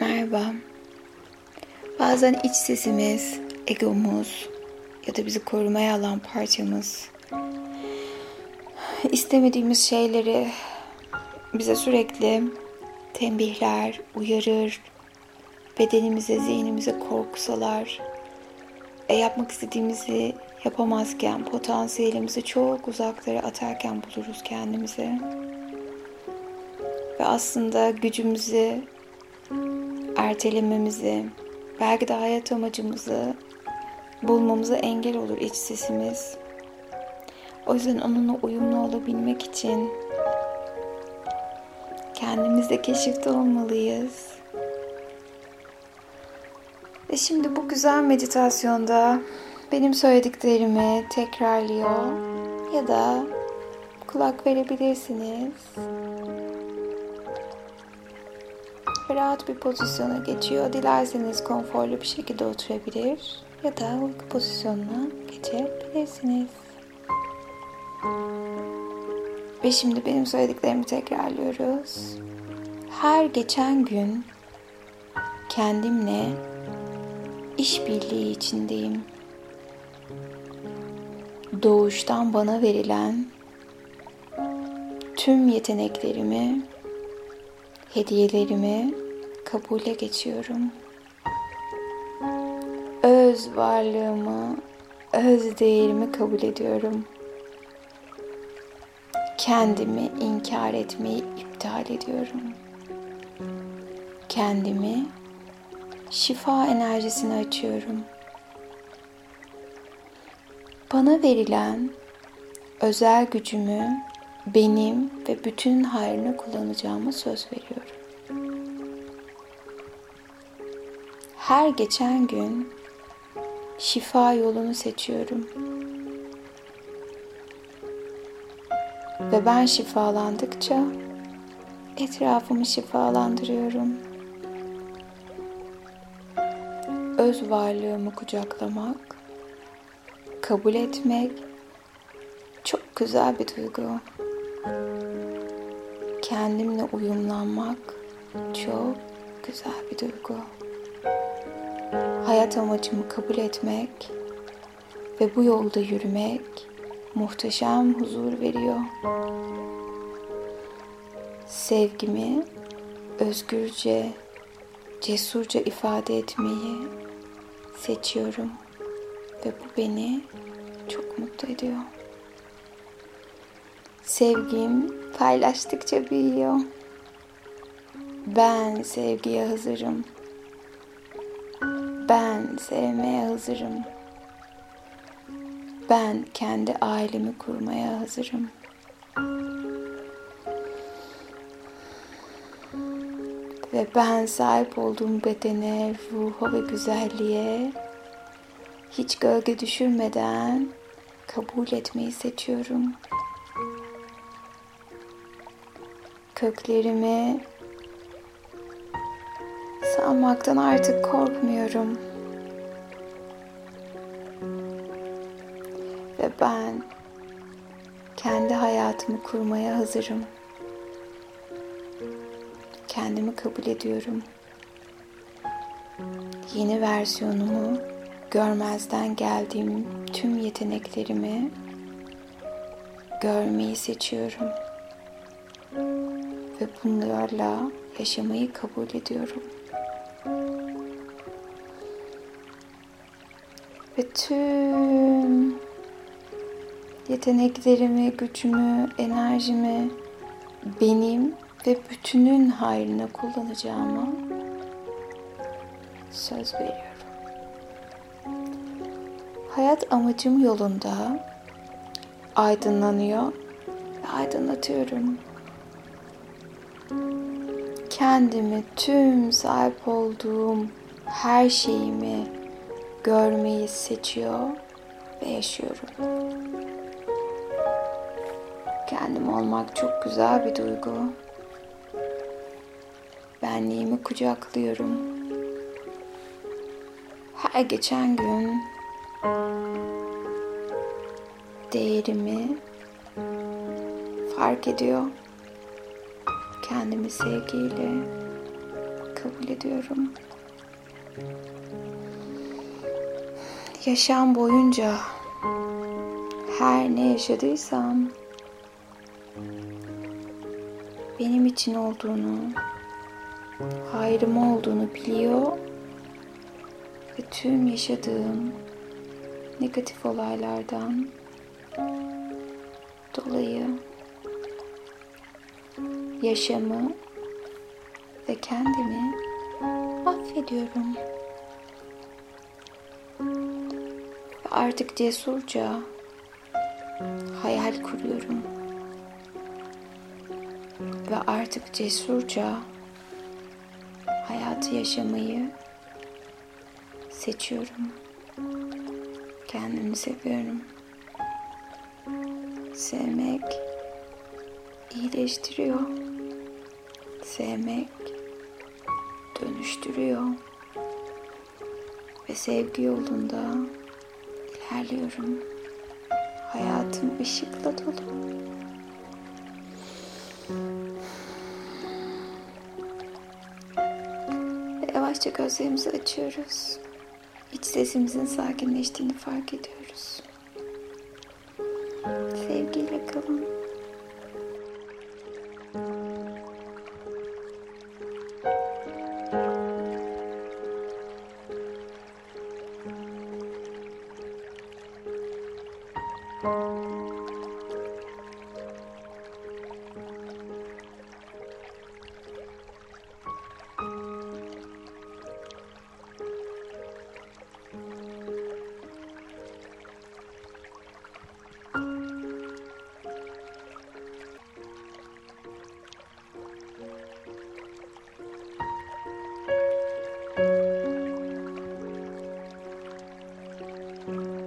Merhaba. Bazen iç sesimiz, egomuz ya da bizi korumaya alan parçamız istemediğimiz şeyleri bize sürekli tembihler, uyarır, bedenimize, zihnimize korku salar. E yapmak istediğimizi yapamazken, potansiyelimizi çok uzaklara atarken buluruz kendimizi. Ve aslında gücümüzü ertelememizi, belki de hayat amacımızı bulmamıza engel olur iç sesimiz. O yüzden onunla uyumlu olabilmek için kendimizde keşifte olmalıyız. Ve şimdi bu güzel meditasyonda benim söylediklerimi tekrarlıyor ya da kulak verebilirsiniz. Rahat bir pozisyona geçiyor. Dilerseniz konforlu bir şekilde oturabilir ya da uyku pozisyonuna geçebilirsiniz. Ve şimdi benim söylediklerimi tekrarlıyoruz. Her geçen gün kendimle işbirliği içindeyim. Doğuştan bana verilen tüm yeteneklerimi, hediyelerimi kabule geçiyorum. Öz varlığımı, öz değerimi kabul ediyorum. Kendimi inkar etmeyi iptal ediyorum. Kendimi şifa enerjisine açıyorum. Bana verilen özel gücümü benim ve bütün hayrını kullanacağıma söz veriyorum. Her geçen gün şifa yolunu seçiyorum. Ve ben şifalandıkça etrafımı şifalandırıyorum. Öz varlığımı kucaklamak, kabul etmek çok güzel bir duygu. Kendimle uyumlanmak çok güzel bir duygu. Hayat amacımı kabul etmek ve bu yolda yürümek muhteşem huzur veriyor. Sevgimi özgürce, cesurca ifade etmeyi seçiyorum ve bu beni çok mutlu ediyor. Sevgim paylaştıkça büyüyor. Ben sevgiye hazırım. Ben sevmeye hazırım. Ben kendi ailemi kurmaya hazırım. Ve ben sahip olduğum bedene, ruha ve güzelliğe hiç gölge düşürmeden kabul etmeyi seçiyorum. Köklerimi salmaktan artık korkmuyorum. Ve ben kendi hayatımı kurmaya hazırım. Kendimi kabul ediyorum. Yeni versiyonumu, görmezden geldiğim tüm yeteneklerimi görmeyi seçiyorum. Ve bunlarla yaşamayı kabul ediyorum. Ve tüm yeteneklerimi, gücümü, enerjimi benim ve bütünün hayrına kullanacağıma söz veriyorum. Hayat amacım yolunda aydınlanıyor ve aydınlatıyorum. Kendimi tüm sahip olduğum her şeyimi görmeyi seçiyor ve yaşıyorum. Kendim olmak çok güzel bir duygu. Benliğimi kucaklıyorum. Her geçen gün değerimi fark ediyor. Kendimi sevgiyle kabul ediyorum. Yaşam boyunca her ne yaşadıysam benim için olduğunu, hayrıma olduğunu biliyor ve tüm yaşadığım negatif olaylardan dolayı yaşamı ve kendimi affediyorum. Ve artık cesurca hayal kuruyorum. Ve artık cesurca hayatı yaşamayı seçiyorum. Kendimi seviyorum. Sevmek iyileştiriyor. Sevmek dönüştürüyor. Ve sevgi yolunda ilerliyorum. Hayatım ışıkla dolu. Ve yavaşça gözlerimizi açıyoruz. İç sesimizin sakinleştiğini fark ediyoruz. Sevgiyle kalın. thank mm -hmm. you